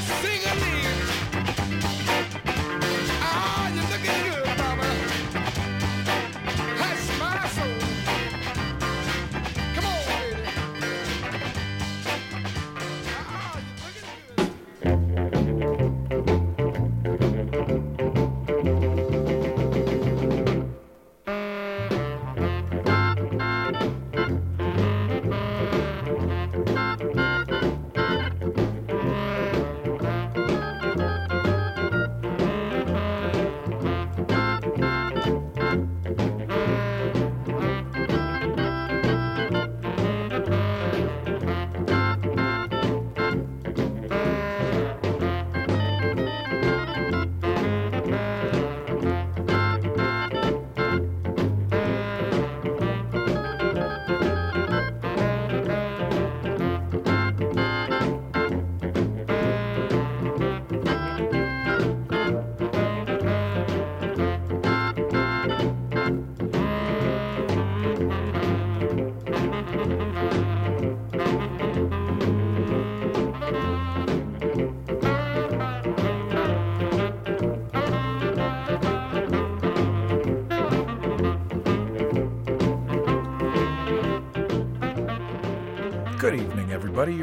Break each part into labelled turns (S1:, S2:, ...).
S1: siga sing it!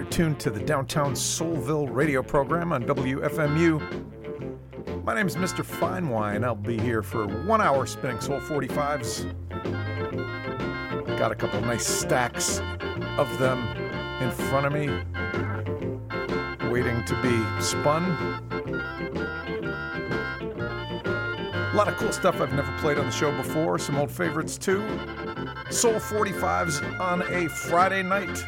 S1: Tuned to the Downtown Soulville radio program on WFMU. My name is Mr. Fine Wine. I'll be here for one hour spinning Soul 45s. Got a couple nice stacks of them in front of me, waiting to be spun. A lot of cool stuff I've never played on the show before, some old favorites too. Soul 45s on a Friday night.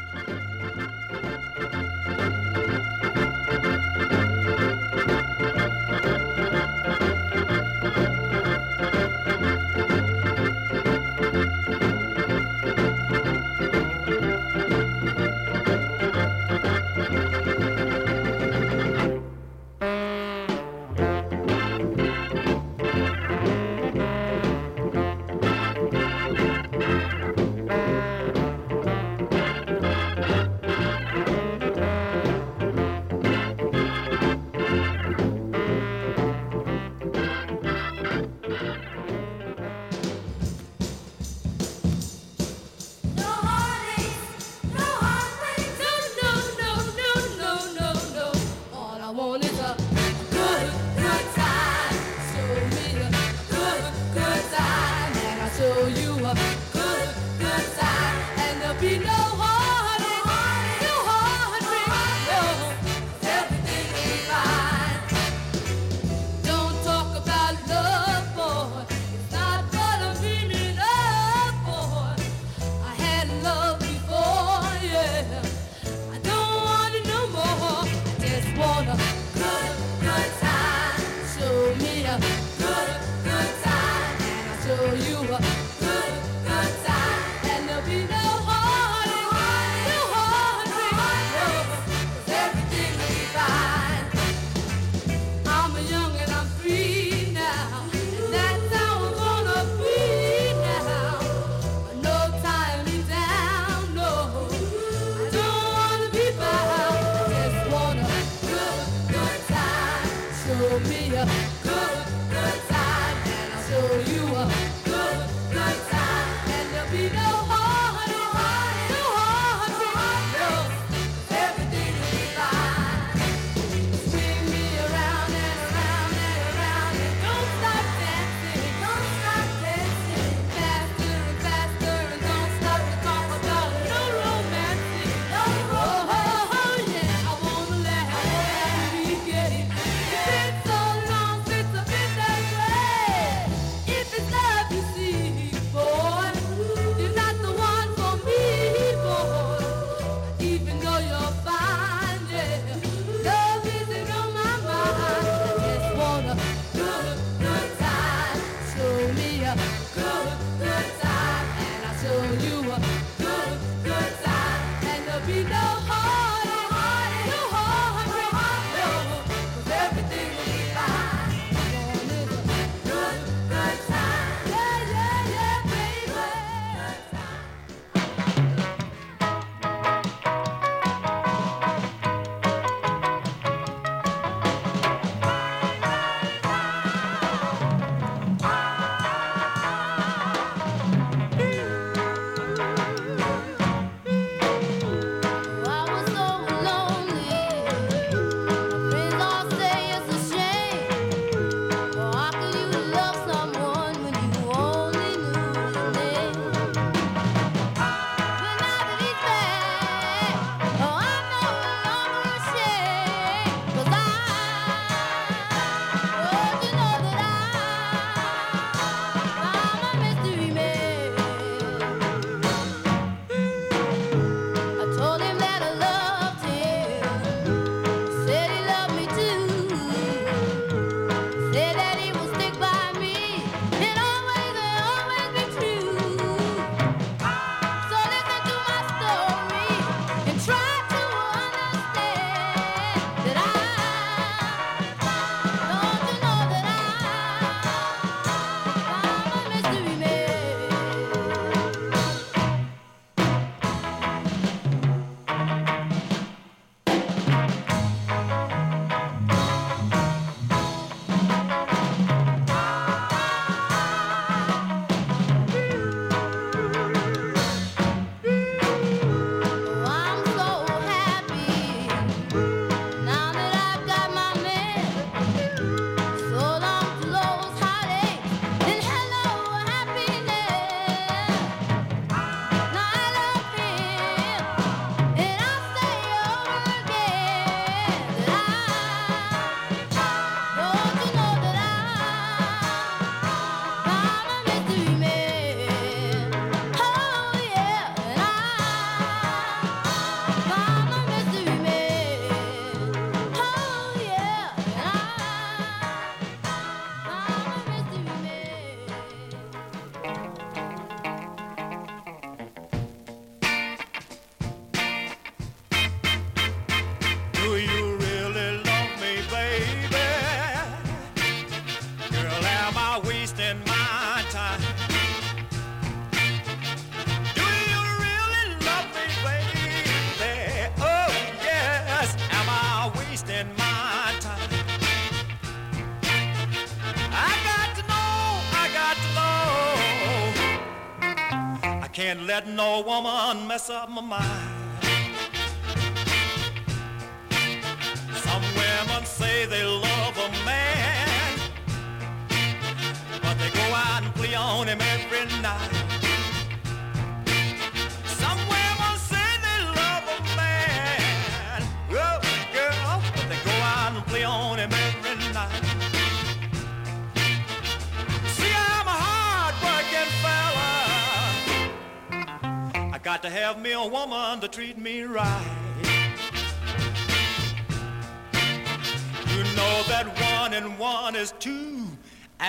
S2: let no woman mess up my mind.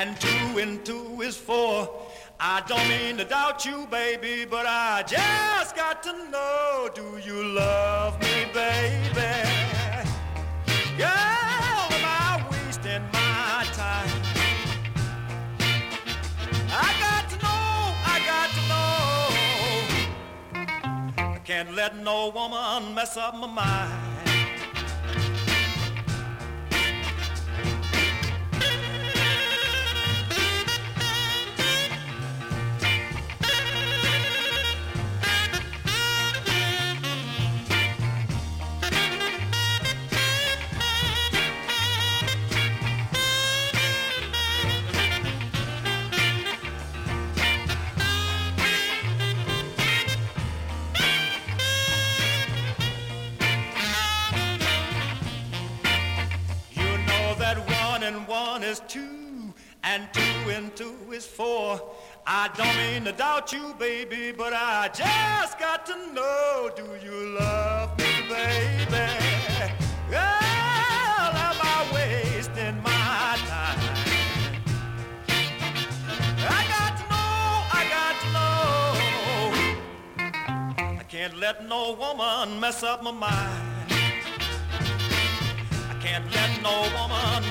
S2: and two and two is four. I don't mean to doubt you, baby, but I just got to know do you love me, baby? Girl, am I wasting my time? I got to know, I got to know. I can't let no woman mess up my mind. to know, do you love me, baby? Girl, am I wasting my time? I got to know, I got to know. I can't let no woman mess up my mind. I can't let no woman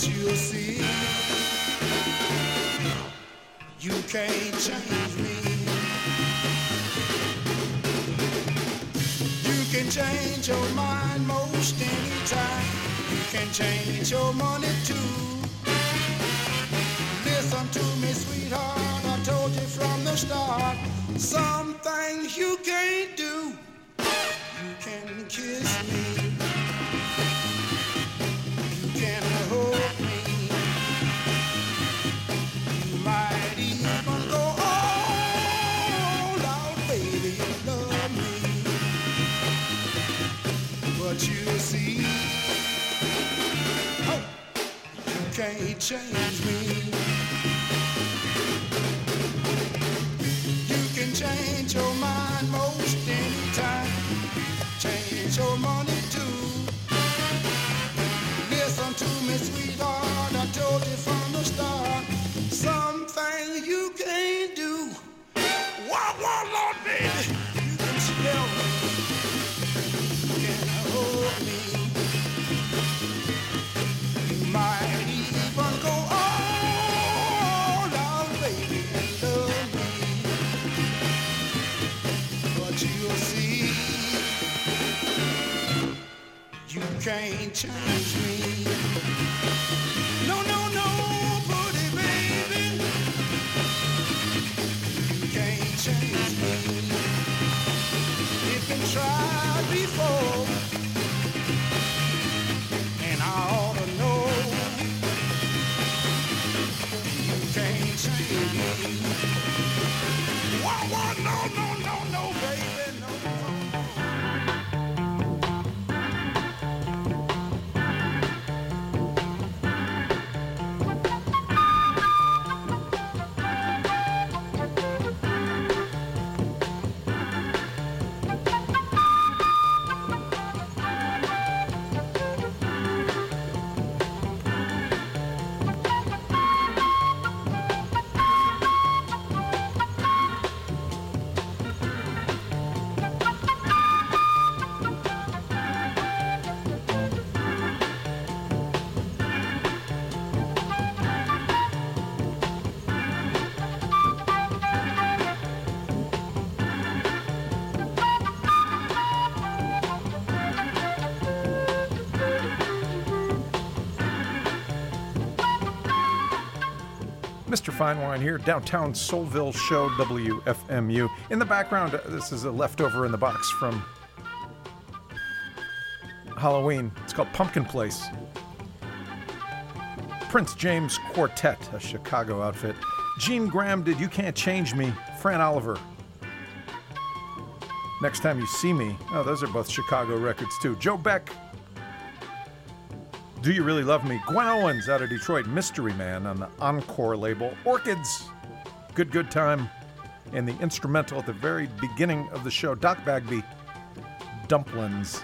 S3: But you'll see, you can't change me. You can change your mind most anytime. You can change your money too. Listen to me, sweetheart. I told you from the start. Some things you can't do. You can kiss me. Can't change me. You can change your mind most anytime. Change your money too. Listen to me, sweetheart. Can't change me. No, no, no, buddy, baby. You can't change me. It's been tried before,
S1: Mr. Fine Wine here, downtown Soulville Show, WFMU. In the background, uh, this is a leftover in the box from Halloween. It's called Pumpkin Place. Prince James Quartette, a Chicago outfit. Gene Graham did You Can't Change Me, Fran Oliver. Next Time You See Me. Oh, those are both Chicago records too. Joe Beck, do You Really Love Me? Gwen Owens out of Detroit, Mystery Man on the Encore label. Orchids, Good Good Time. And the instrumental at the very beginning of the show, Doc Bagby, Dumplins.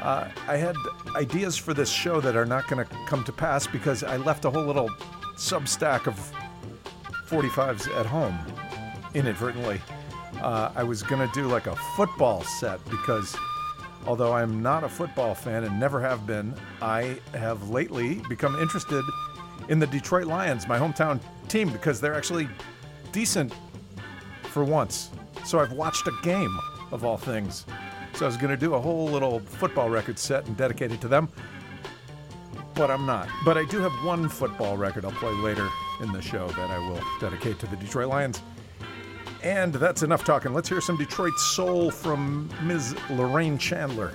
S1: Uh, I had ideas for this show that are not going to come to pass because I left a whole little substack of 45s at home inadvertently. Uh, I was going to do like a football set because although I'm not a football fan and never have been, I have lately become interested in the Detroit Lions, my hometown team, because they're actually decent for once. So I've watched a game of all things. So I was going to do a whole little football record set and dedicate it to them, but I'm not. But I do have one football record I'll play later in the show that I will dedicate to the Detroit Lions. And that's enough talking. Let's hear some Detroit soul from Ms. Lorraine Chandler.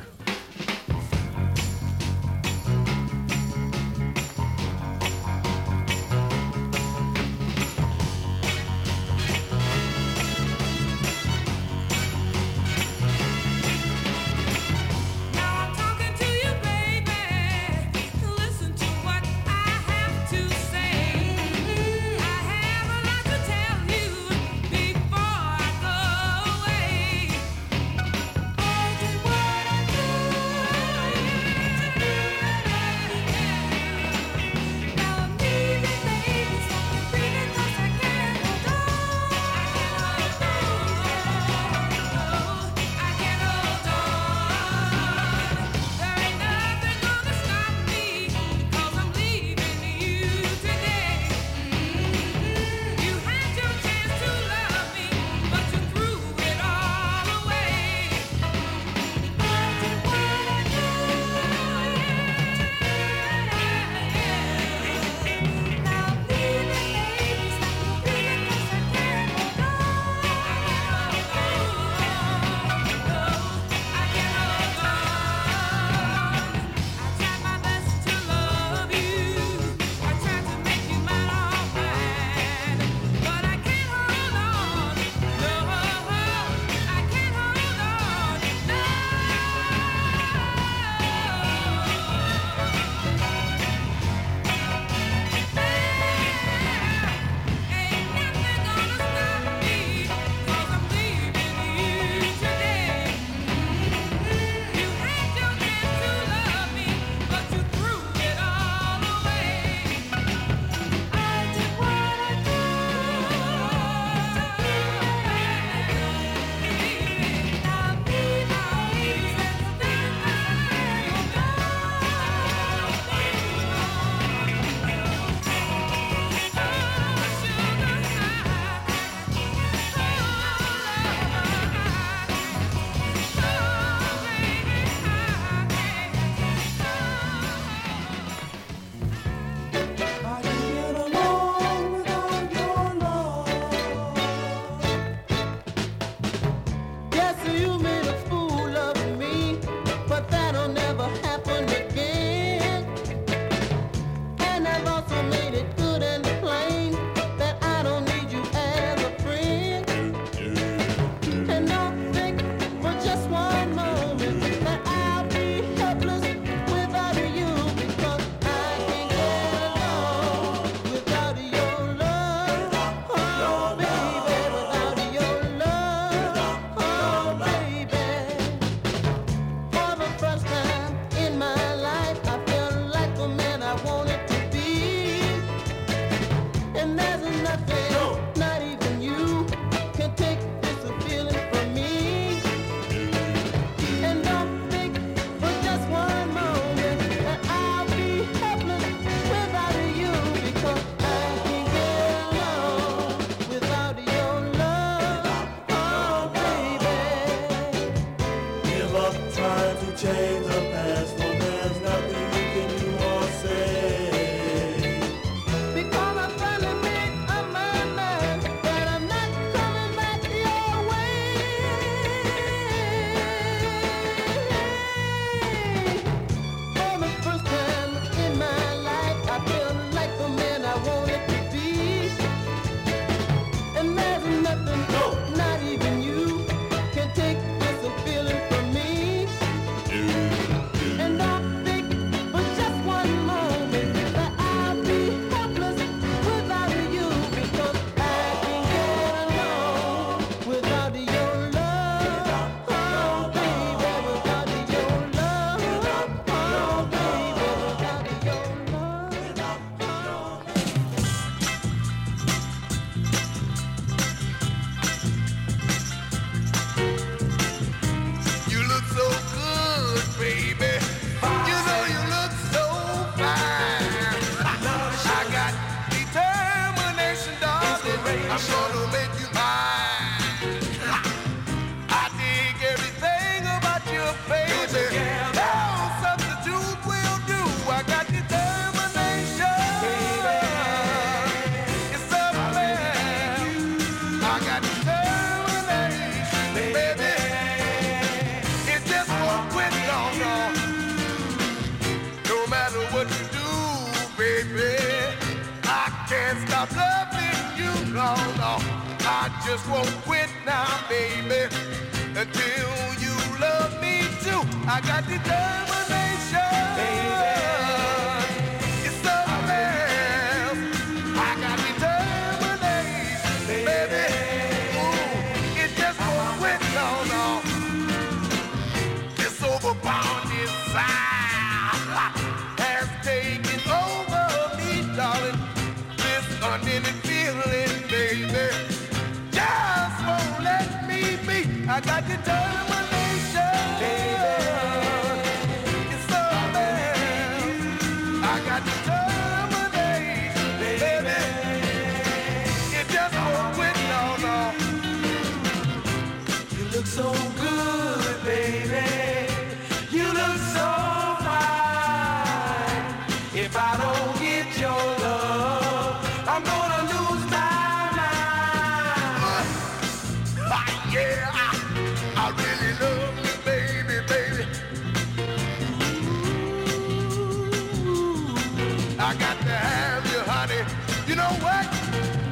S4: I
S5: got to have you, honey. You know what?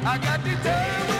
S5: I got to tell you.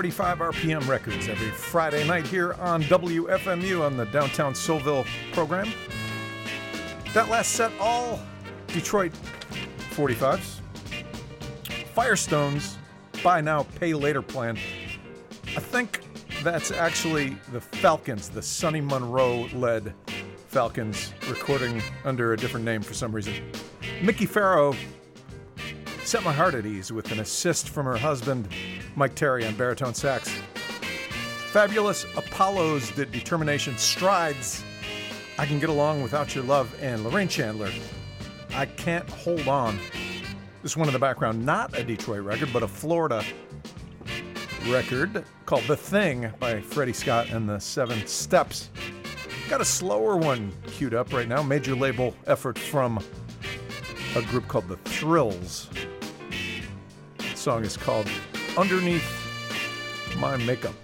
S1: 45 RPM Records every Friday night here on WFMU on the Downtown Soulville program. That last set, all Detroit 45s. Firestones, buy now, pay later plan. I think that's actually the Falcons, the Sonny Monroe led Falcons, recording under a different name for some reason. Mikki Farrow set my heart at ease with an assist from her husband, Mike Terry, on baritone sax. Fabulous Apollos did Determination Strides. I Can Get Along Without Your Love, and Lorraine Chandler. I Can't Hold On. This one in the background, not a Detroit record, but a Florida record called The Thing by Freddy Scott and the Seven Steps. Got a slower one queued up right now, major label effort from a group called The Thrills. The song is called Underneath My Makeup.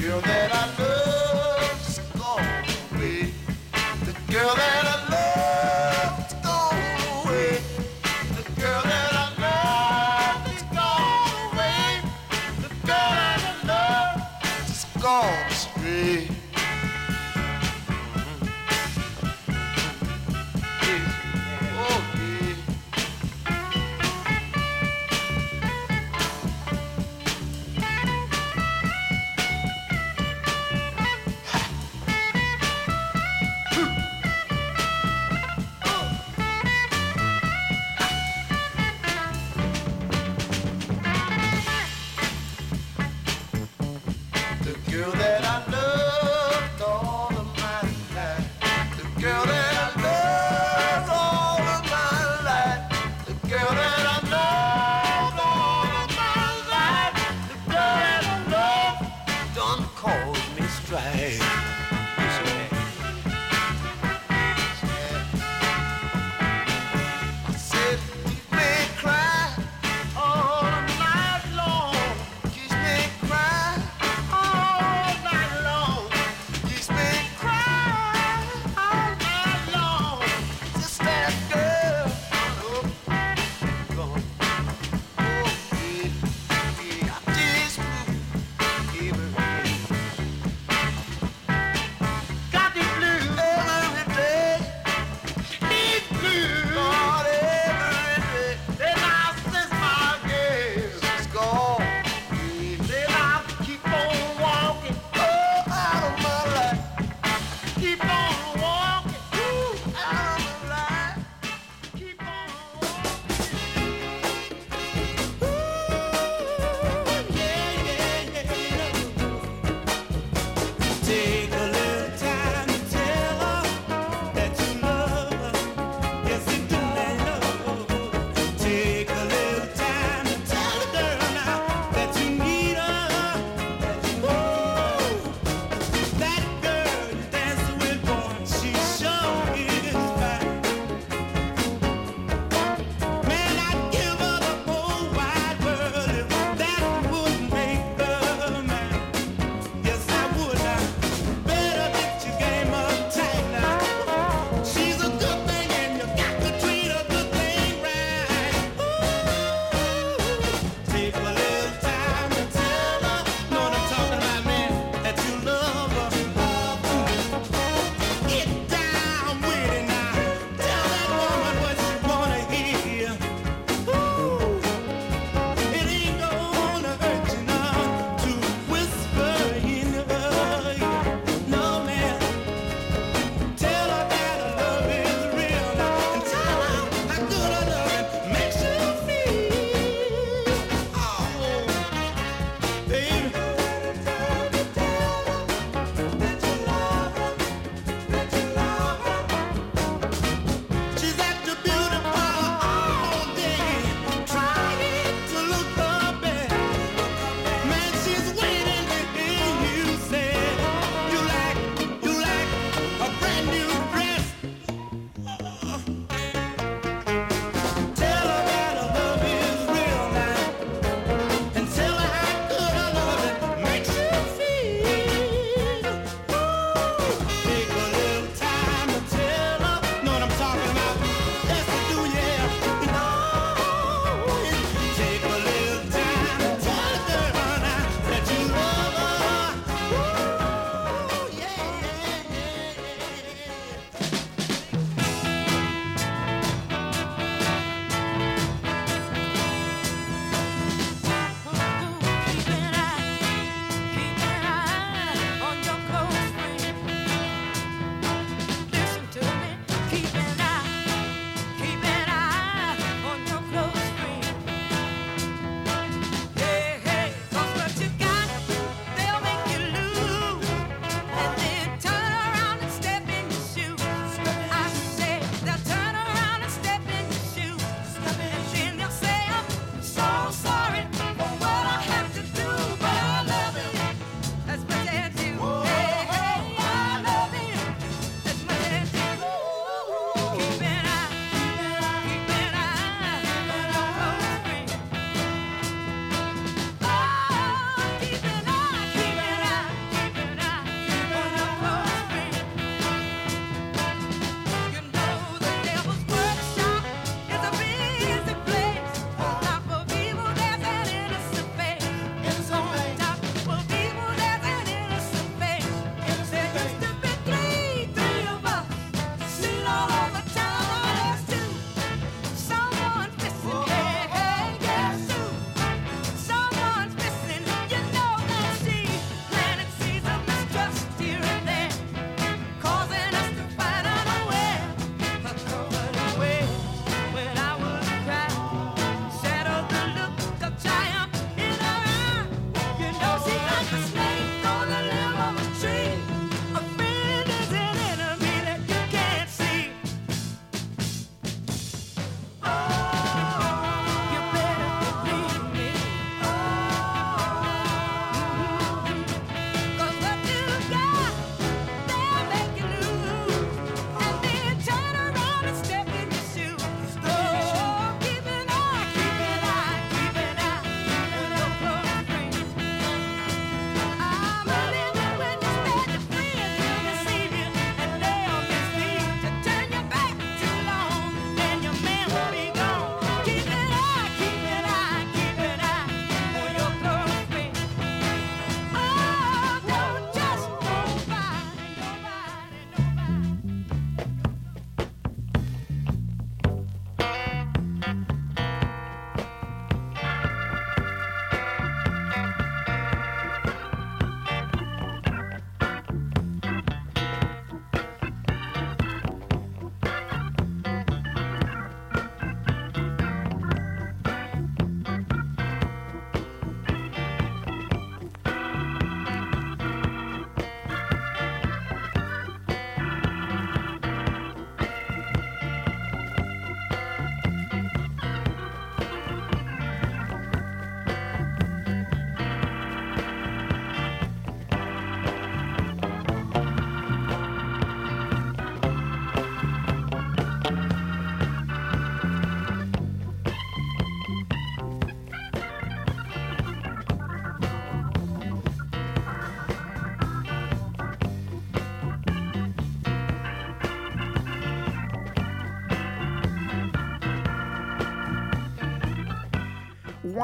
S5: Girl that I loved's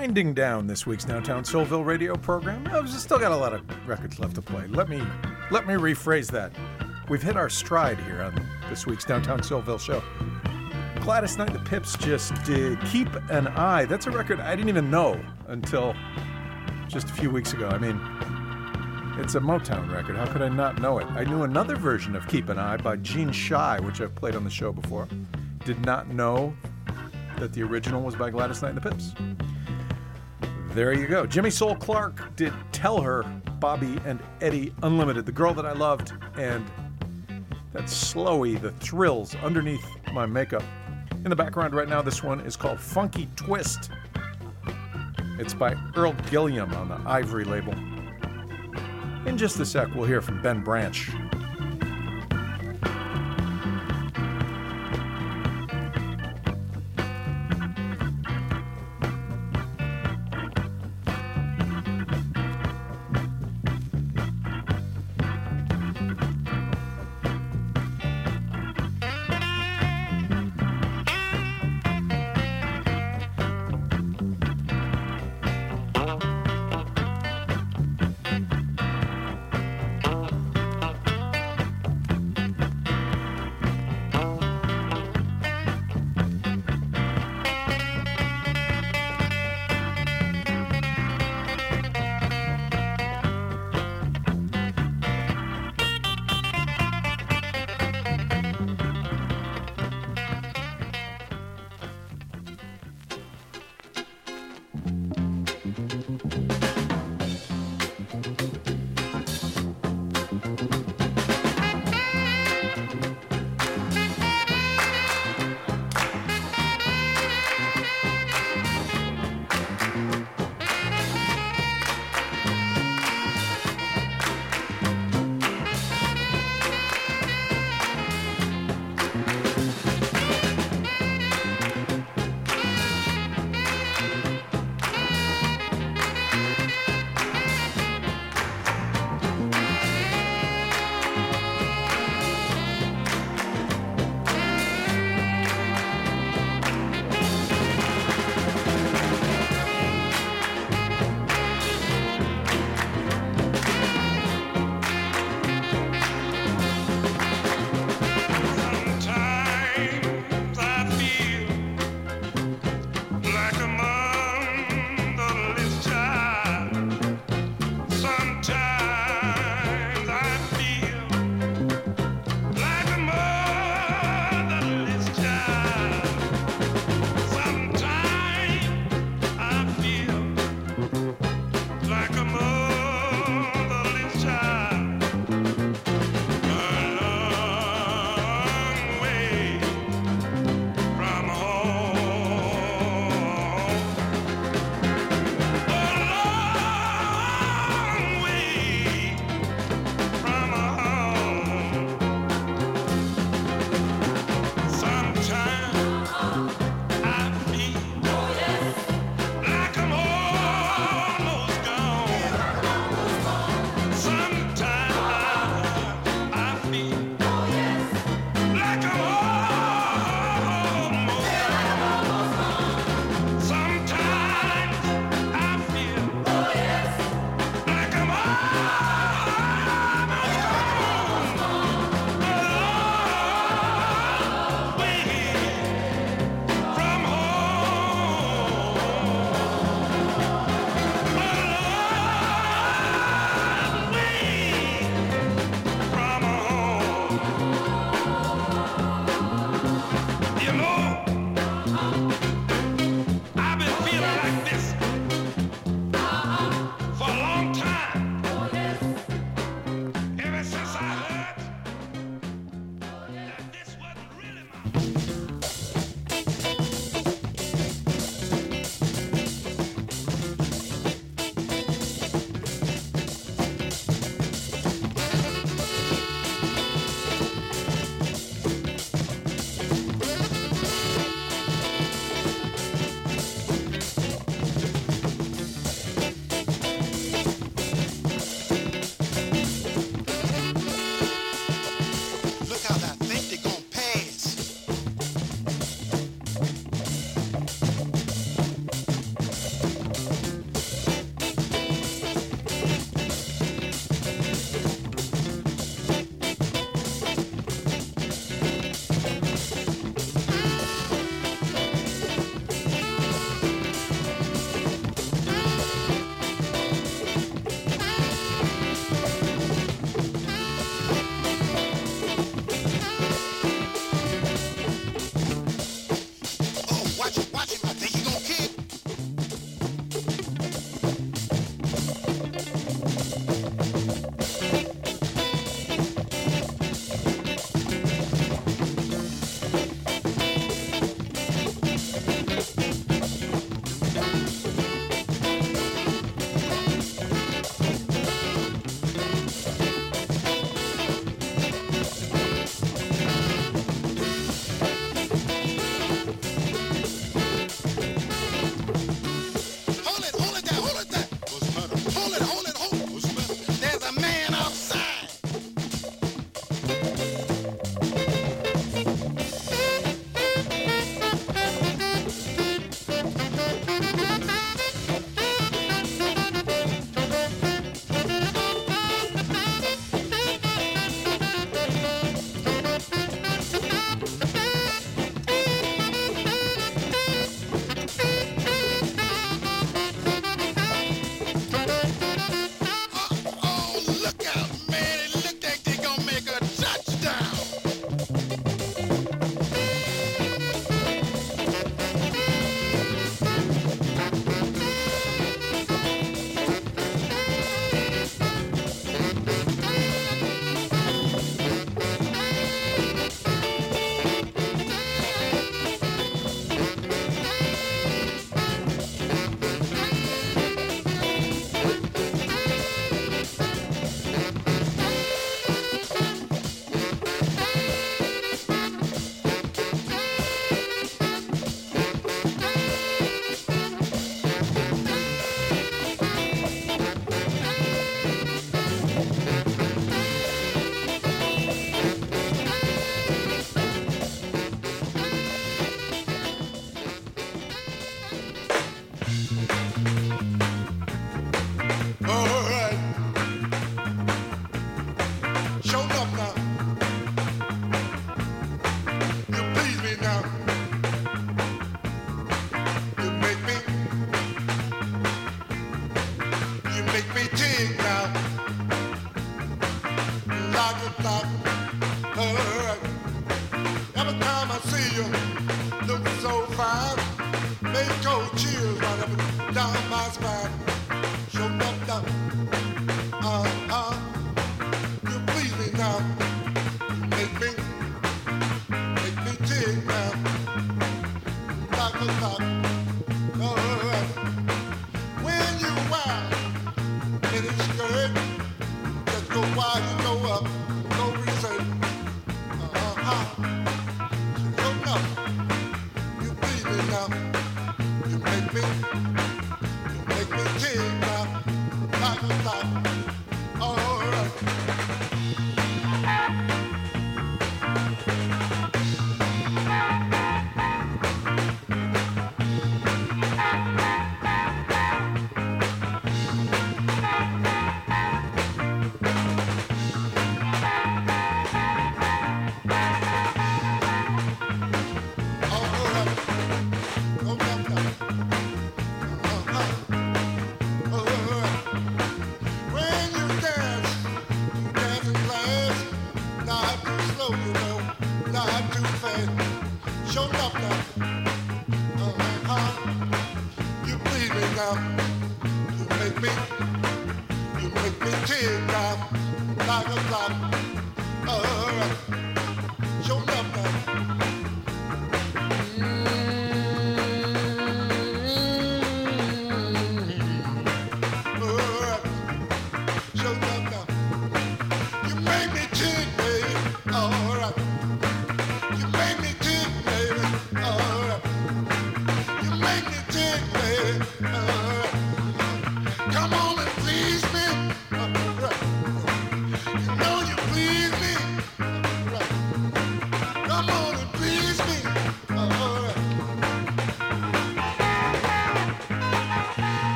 S1: winding down this week's Downtown Soulville radio program. I've still got a lot of records left to play. Let me let me rephrase that. We've hit our stride here on this week's Downtown Soulville show. Gladys Knight and the Pips just did Keep an Eye. That's a record I didn't even know until just a few weeks ago. I mean, it's a Motown record. How could I not know it? I knew another version of Keep an Eye by Gene Shy, which I've played on the show before. Did not know that the original was by Gladys Knight and the Pips. There you go. Jimmy Soul Clark did Tell Her, Bobby and Eddie Unlimited, the girl that I loved, and that slowy, the thrills underneath my makeup. In the background right now, this one is called Funky Twist. It's by Earl Gilliam on the Ivory label. In just a sec, we'll hear from Ben Branch.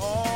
S6: Oh.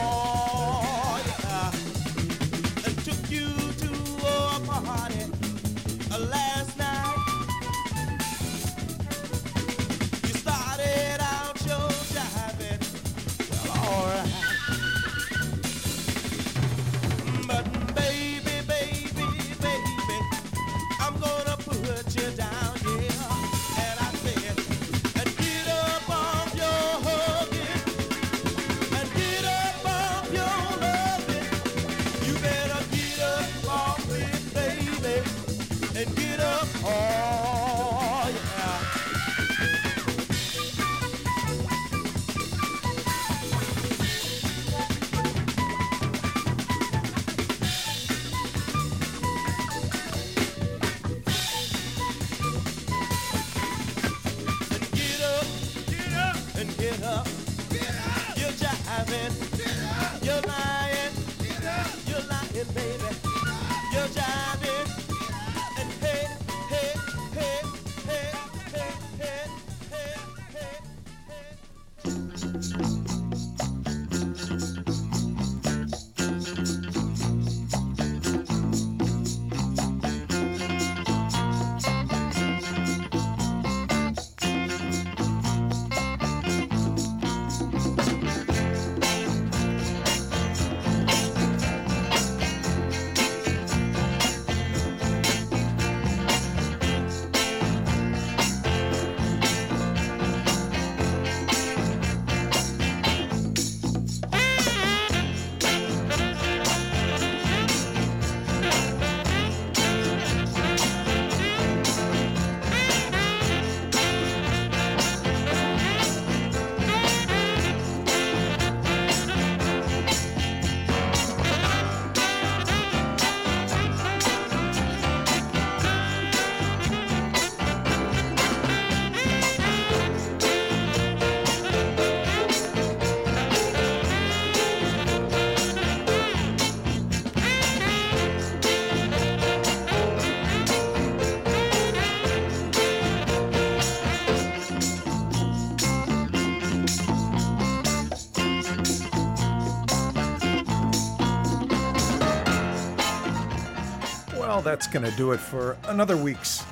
S6: That's
S1: going to do it for another week's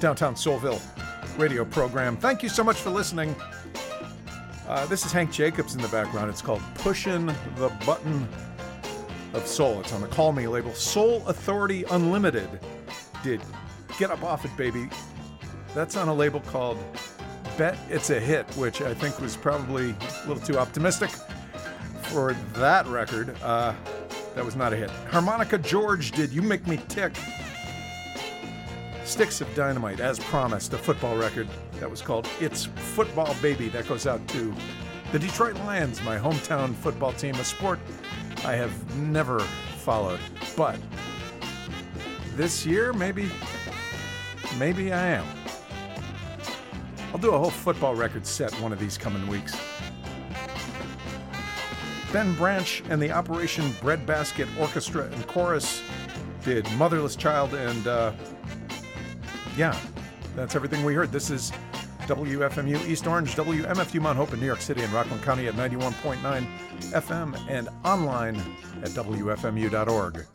S1: Downtown Soulville radio program. Thank you so much for listening. Uh, this is Hank Jacobs in the background. It's called Pushing the Button of Soul. It's on the Call Me label. Soul Authority Unlimited did Get Up Off It Baby. That's on a label called Bet It's a Hit, which I think was probably a little too optimistic for that record. Uh, that was not a hit. Harmonica George did You Make Me Tick. Sticks of Dynamite, as promised, a football record that was called It's Football Baby. That goes out to the Detroit Lions, my hometown football team, a sport I have never followed. But this year, maybe, maybe I am. I'll do a whole football record set one of these coming weeks. Ben Branch and the Operation Breadbasket Orchestra and Chorus did Motherless Child, and uh, yeah, that's everything we heard. This is WFMU East Orange, WMFU Mount Hope in New York City and Rockland County at 91.9 FM and online at WFMU.org.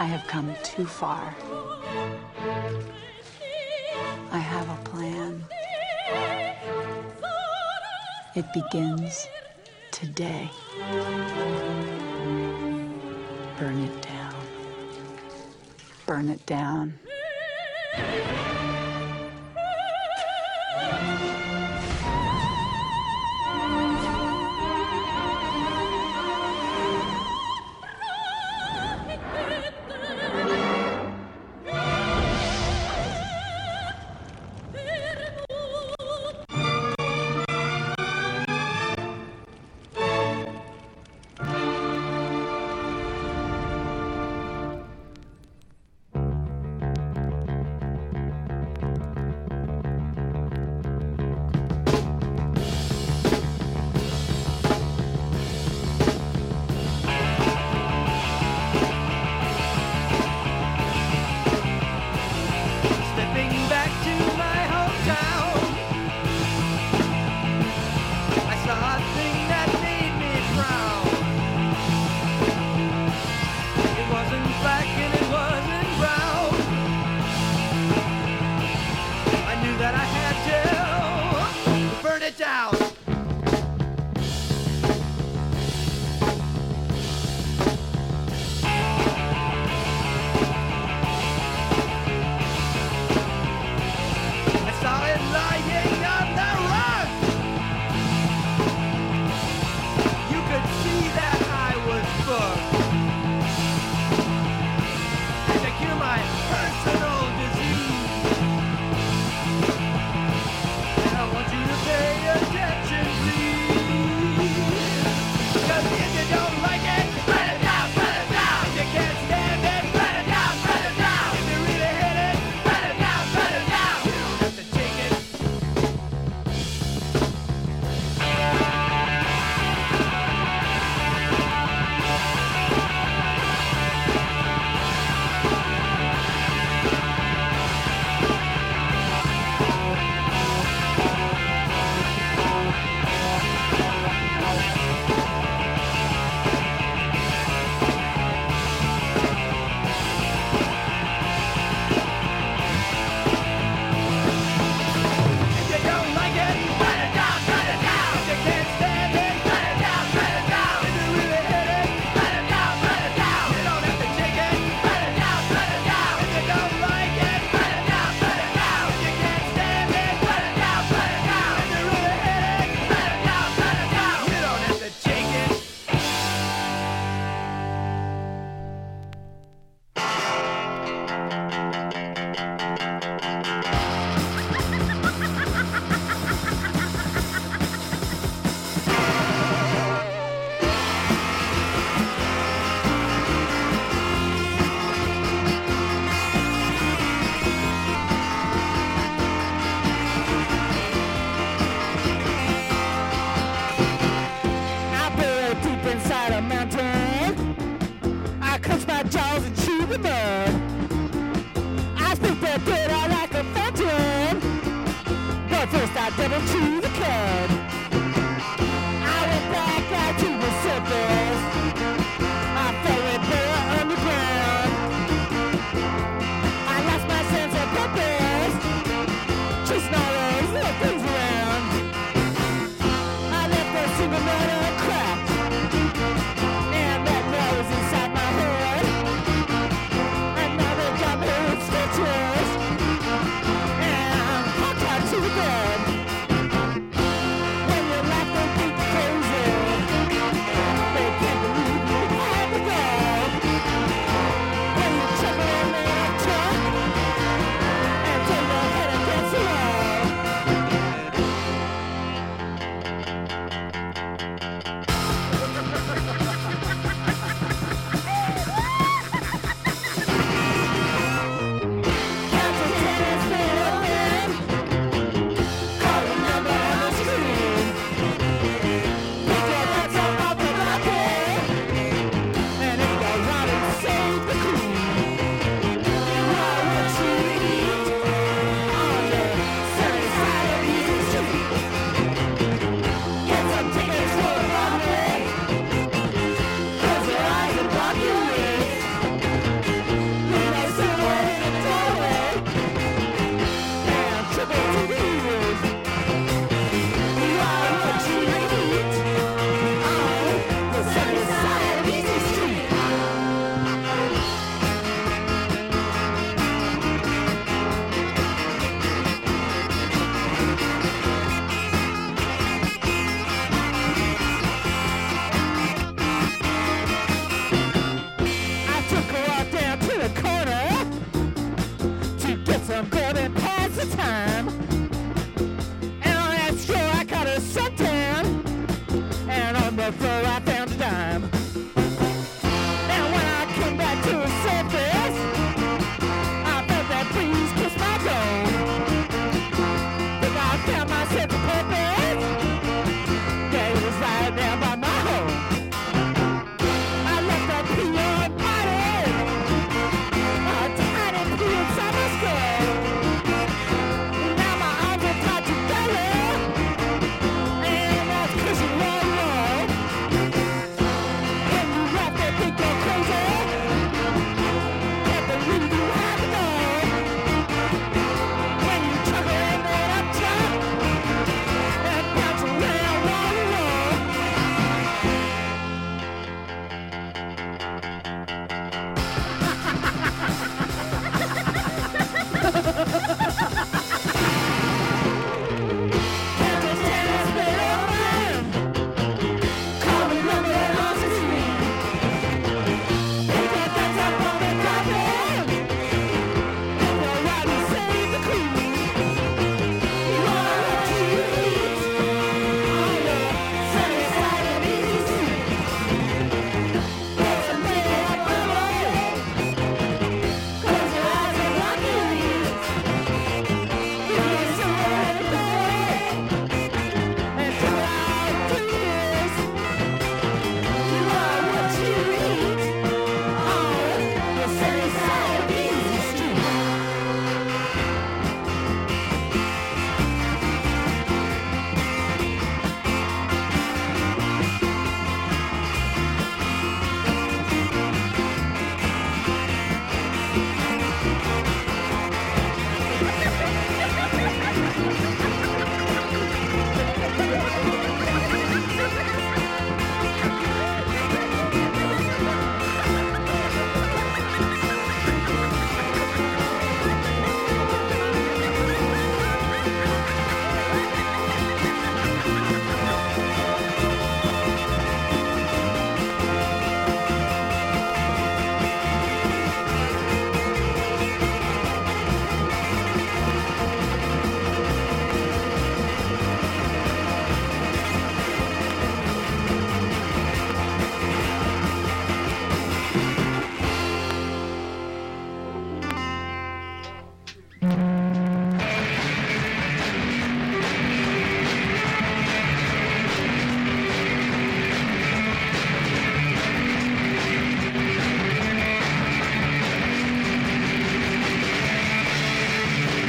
S7: I have come too far. I have a plan. It begins today. Burn it down. Burn it down.